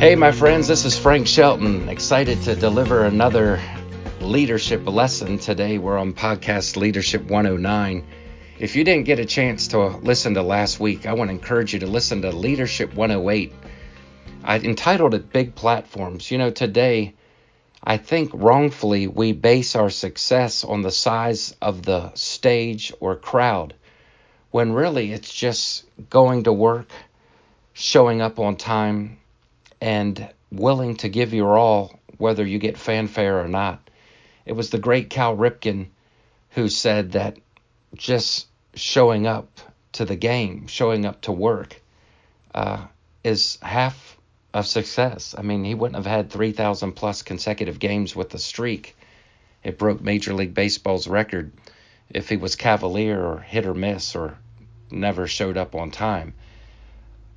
Hey, my friends, this is Frank Shelton. Excited to deliver another leadership lesson today. We're on podcast Leadership 109. If you didn't get a chance to listen to last week, I want to encourage you to listen to Leadership 108. I entitled it Big Platforms. You know, today, I think wrongfully we base our success on the size of the stage or crowd, when really it's just going to work, showing up on time, and willing to give your all, whether you get fanfare or not. It was the great Cal Ripken who said that just showing up to the game, showing up to work, uh, is half of success. I mean, he wouldn't have had 3,000 plus consecutive games with the streak. It broke Major League Baseball's record if he was cavalier or hit or miss or never showed up on time.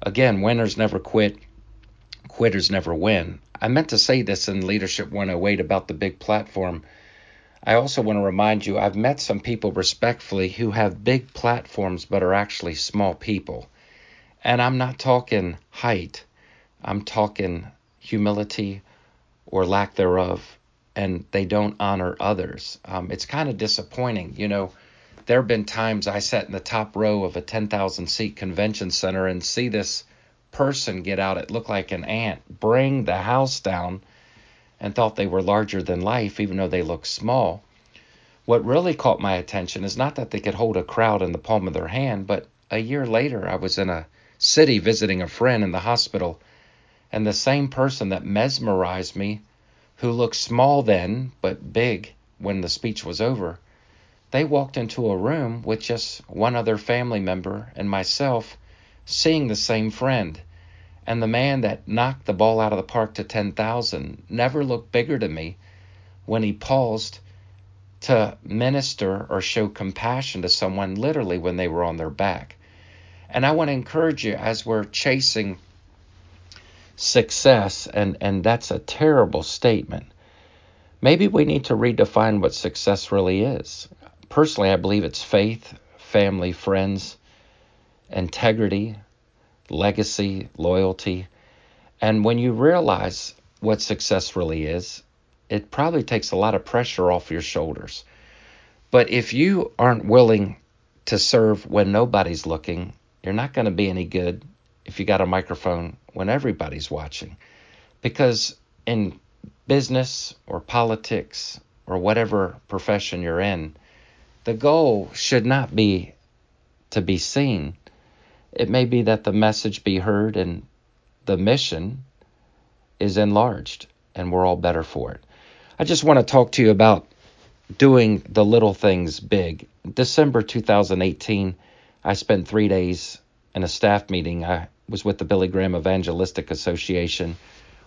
Again, winners never quit, quitters never win. I meant to say this in Leadership 108 about the big platform. I also want to remind you I've met some people respectfully who have big platforms but are actually small people. And I'm not talking height, I'm talking humility or lack thereof, and they don't honor others. Um, it's kind of disappointing. You know, there have been times I sat in the top row of a 10,000 seat convention center and see this person get out, it looked like an ant, bring the house down, and thought they were larger than life, even though they looked small. What really caught my attention is not that they could hold a crowd in the palm of their hand, but a year later, I was in a city visiting a friend in the hospital, and the same person that mesmerized me, who looked small then but big when the speech was over, they walked into a room with just one other family member and myself seeing the same friend. And the man that knocked the ball out of the park to 10,000 never looked bigger to me when he paused to minister or show compassion to someone literally when they were on their back. And I want to encourage you as we're chasing success, and, and that's a terrible statement. Maybe we need to redefine what success really is. Personally, I believe it's faith, family, friends, integrity, legacy, loyalty. And when you realize what success really is, it probably takes a lot of pressure off your shoulders. But if you aren't willing to serve when nobody's looking, you're not going to be any good if you got a microphone when everybody's watching. Because in business or politics or whatever profession you're in, the goal should not be to be seen, it may be that the message be heard and the mission is enlarged, and we're all better for it. I just want to talk to you about doing the little things big. December 2018, I spent three days in a staff meeting. I was with the Billy Graham Evangelistic Association.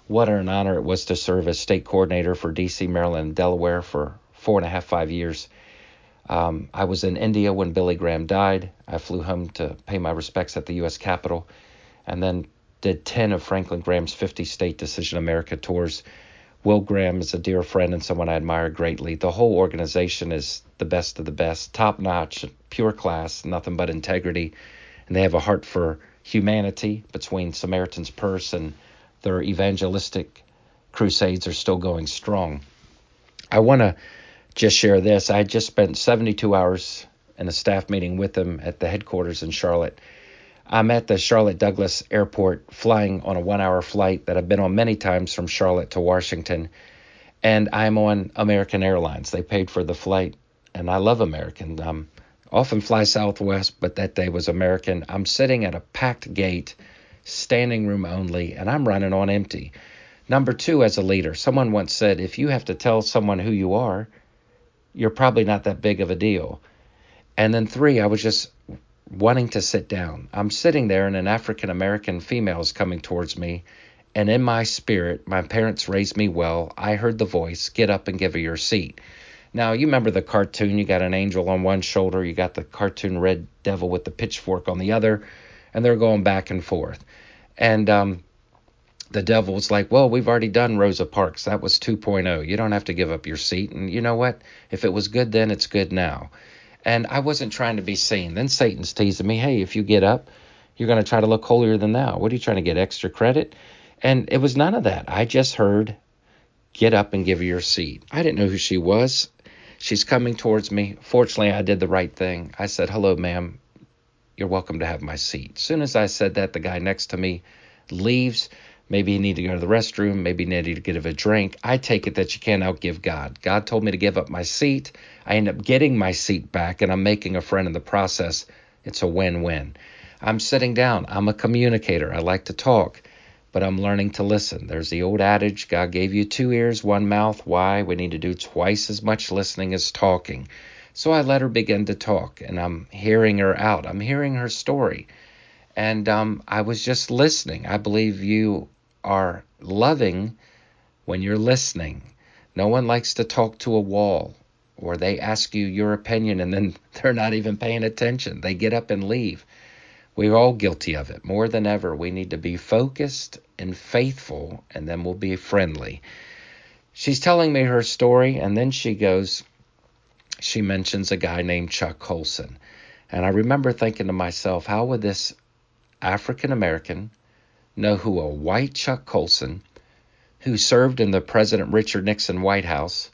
What an honor it was to serve as state coordinator for DC, Maryland, and Delaware for four and a half, five years. Um, I was in India when Billy Graham died. I flew home to pay my respects at the U.S. Capitol, and then did 10 of Franklin Graham's 50 state Decision America tours. Will Graham is a dear friend and someone I admire greatly. The whole organization is the best of the best, top notch, pure class, nothing but integrity, and they have a heart for humanity between Samaritan's Purse and their evangelistic crusades are still going strong. I want to just share this. I just spent 72 hours in a staff meeting with them at the headquarters in Charlotte. I'm at the Charlotte Douglas Airport flying on a one hour flight that I've been on many times from Charlotte to Washington. And I'm on American Airlines. They paid for the flight. And I love American. I um, often fly Southwest, but that day was American. I'm sitting at a packed gate, standing room only, and I'm running on empty. Number two, as a leader, someone once said, if you have to tell someone who you are, you're probably not that big of a deal. And then three, I was just wanting to sit down. I'm sitting there, and an African American female is coming towards me. And in my spirit, my parents raised me well. I heard the voice, get up and give her your seat. Now, you remember the cartoon. You got an angel on one shoulder, you got the cartoon red devil with the pitchfork on the other, and they're going back and forth. And um, the devil's like, well, we've already done Rosa Parks. That was 2.0. You don't have to give up your seat. And you know what? If it was good then, it's good now. And I wasn't trying to be seen. Then Satan's teasing me, hey, if you get up, you're going to try to look holier than thou. What are you trying to get extra credit? And it was none of that. I just heard, get up and give her your seat. I didn't know who she was. She's coming towards me. Fortunately, I did the right thing. I said, hello, ma'am. You're welcome to have my seat. As soon as I said that, the guy next to me leaves. Maybe he needed to go to the restroom. Maybe he needed to get a drink. I take it that you can't outgive God. God told me to give up my seat. I end up getting my seat back, and I'm making a friend in the process. It's a win win. I'm sitting down. I'm a communicator. I like to talk, but I'm learning to listen. There's the old adage God gave you two ears, one mouth. Why? We need to do twice as much listening as talking. So I let her begin to talk, and I'm hearing her out. I'm hearing her story. And um, I was just listening. I believe you are loving when you're listening. No one likes to talk to a wall or they ask you your opinion and then they're not even paying attention. They get up and leave. We're all guilty of it. More than ever, we need to be focused and faithful, and then we'll be friendly. She's telling me her story, and then she goes, she mentions a guy named Chuck Colson. And I remember thinking to myself, how would this African American know who a white Chuck Colson, who served in the President Richard Nixon White House,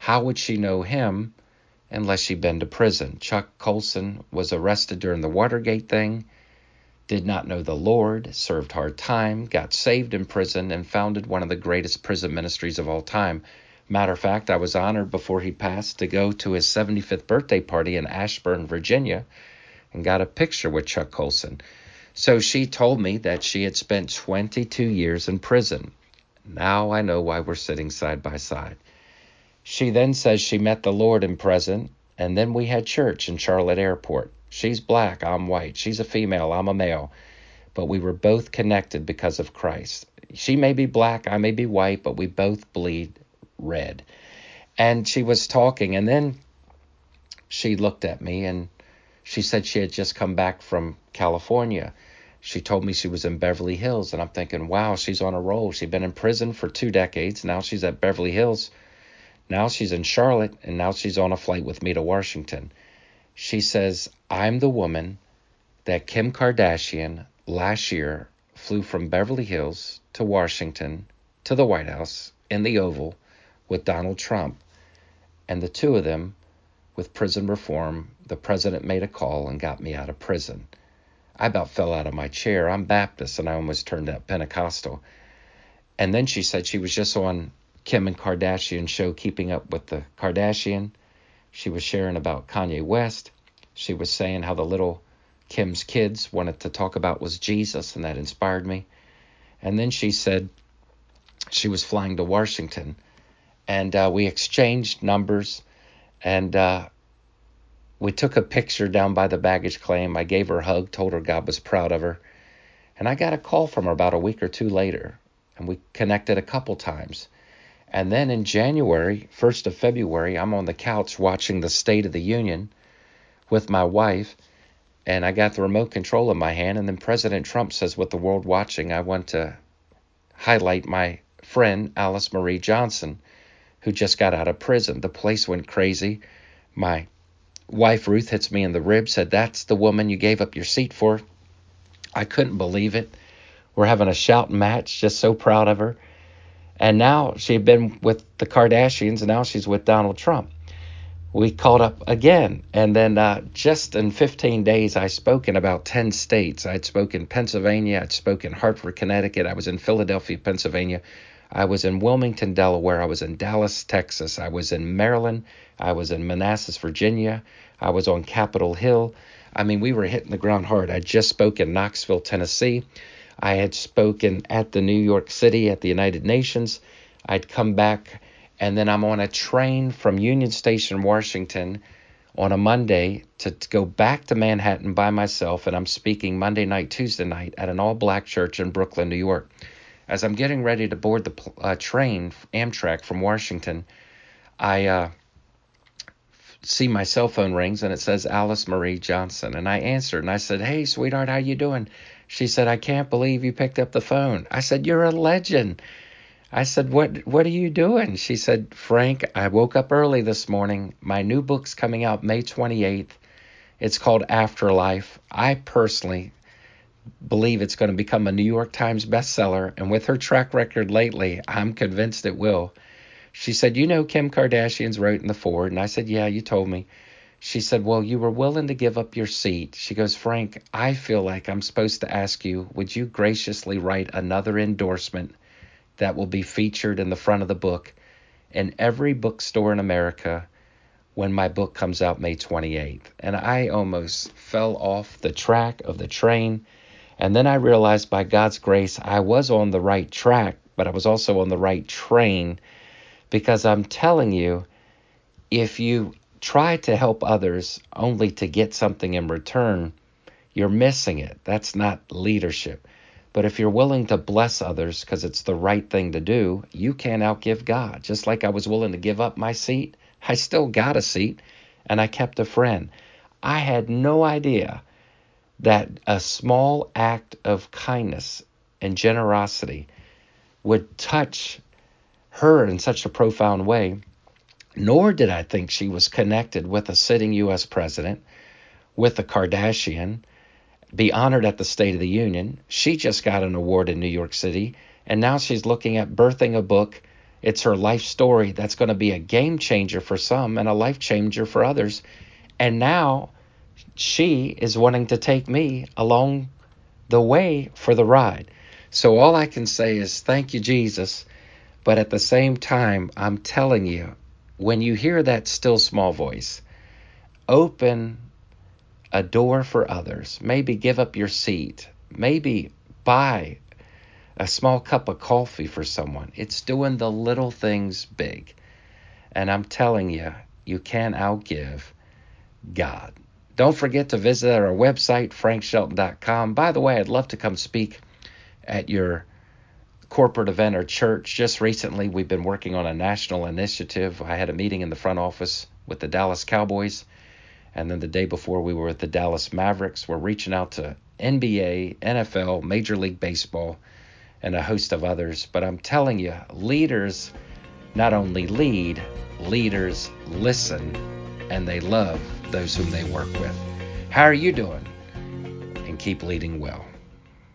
how would she know him unless she'd been to prison? Chuck Colson was arrested during the Watergate thing, did not know the Lord, served hard time, got saved in prison, and founded one of the greatest prison ministries of all time. Matter of fact, I was honored before he passed to go to his 75th birthday party in Ashburn, Virginia, and got a picture with Chuck Colson. So she told me that she had spent 22 years in prison. Now I know why we're sitting side by side. She then says she met the Lord in prison, and then we had church in Charlotte Airport. She's black, I'm white. She's a female, I'm a male. But we were both connected because of Christ. She may be black, I may be white, but we both bleed red. And she was talking, and then she looked at me and she said she had just come back from California she told me she was in Beverly Hills, and I'm thinking, wow, she's on a roll. She'd been in prison for two decades. Now she's at Beverly Hills. Now she's in Charlotte, and now she's on a flight with me to Washington. She says, I'm the woman that Kim Kardashian last year flew from Beverly Hills to Washington to the White House in the Oval with Donald Trump. And the two of them, with prison reform, the president made a call and got me out of prison. I about fell out of my chair. I'm Baptist and I almost turned out Pentecostal. And then she said she was just on Kim and Kardashian show Keeping Up with the Kardashian. She was sharing about Kanye West. She was saying how the little Kim's kids wanted to talk about was Jesus, and that inspired me. And then she said she was flying to Washington, and uh, we exchanged numbers, and uh, we took a picture down by the baggage claim. I gave her a hug, told her God was proud of her. And I got a call from her about a week or two later, and we connected a couple times. And then in January, 1st of February, I'm on the couch watching the State of the Union with my wife, and I got the remote control in my hand. And then President Trump says, with the world watching, I want to highlight my friend, Alice Marie Johnson, who just got out of prison. The place went crazy. My wife Ruth hits me in the rib, said, That's the woman you gave up your seat for. I couldn't believe it. We're having a shout match, just so proud of her. And now she'd been with the Kardashians, and now she's with Donald Trump. We caught up again. And then uh, just in 15 days, I spoke in about 10 states. I'd spoken Pennsylvania, I'd spoken Hartford, Connecticut, I was in Philadelphia, Pennsylvania. I was in Wilmington, Delaware. I was in Dallas, Texas. I was in Maryland. I was in Manassas, Virginia. I was on Capitol Hill. I mean, we were hitting the ground hard. I just spoke in Knoxville, Tennessee. I had spoken at the New York City at the United Nations. I'd come back, and then I'm on a train from Union Station, Washington, on a Monday to, to go back to Manhattan by myself, and I'm speaking Monday night, Tuesday night at an all black church in Brooklyn, New York. As I'm getting ready to board the uh, train, Amtrak from Washington, I uh, see my cell phone rings and it says Alice Marie Johnson. And I answered and I said, Hey, sweetheart, how you doing? She said, I can't believe you picked up the phone. I said, You're a legend. I said, What what are you doing? She said, Frank, I woke up early this morning. My new book's coming out May 28th. It's called Afterlife. I personally believe it's going to become a New York Times bestseller. And with her track record lately, I'm convinced it will. She said, You know, Kim Kardashian's wrote in the Ford. And I said, Yeah, you told me. She said, Well, you were willing to give up your seat. She goes, Frank, I feel like I'm supposed to ask you, would you graciously write another endorsement that will be featured in the front of the book in every bookstore in America when my book comes out May 28th? And I almost fell off the track of the train. And then I realized by God's grace, I was on the right track, but I was also on the right train because I'm telling you, if you try to help others only to get something in return, you're missing it. That's not leadership. But if you're willing to bless others because it's the right thing to do, you can't outgive God. Just like I was willing to give up my seat, I still got a seat and I kept a friend. I had no idea that a small act of kindness and generosity would touch her in such a profound way, nor did I think she was connected with a sitting U.S. president, with a Kardashian, be honored at the State of the Union. She just got an award in New York City, and now she's looking at birthing a book. It's her life story that's going to be a game changer for some and a life changer for others. And now she is wanting to take me along the way for the ride. So all I can say is thank you, Jesus. But at the same time, I'm telling you, when you hear that still small voice, open a door for others. Maybe give up your seat. Maybe buy a small cup of coffee for someone. It's doing the little things big. And I'm telling you, you can't outgive God. Don't forget to visit our website, frankshelton.com. By the way, I'd love to come speak at your corporate event or church. Just recently, we've been working on a national initiative. I had a meeting in the front office with the Dallas Cowboys. And then the day before, we were with the Dallas Mavericks. We're reaching out to NBA, NFL, Major League Baseball, and a host of others. But I'm telling you, leaders not only lead, leaders listen and they love those whom they work with. How are you doing? And keep leading well.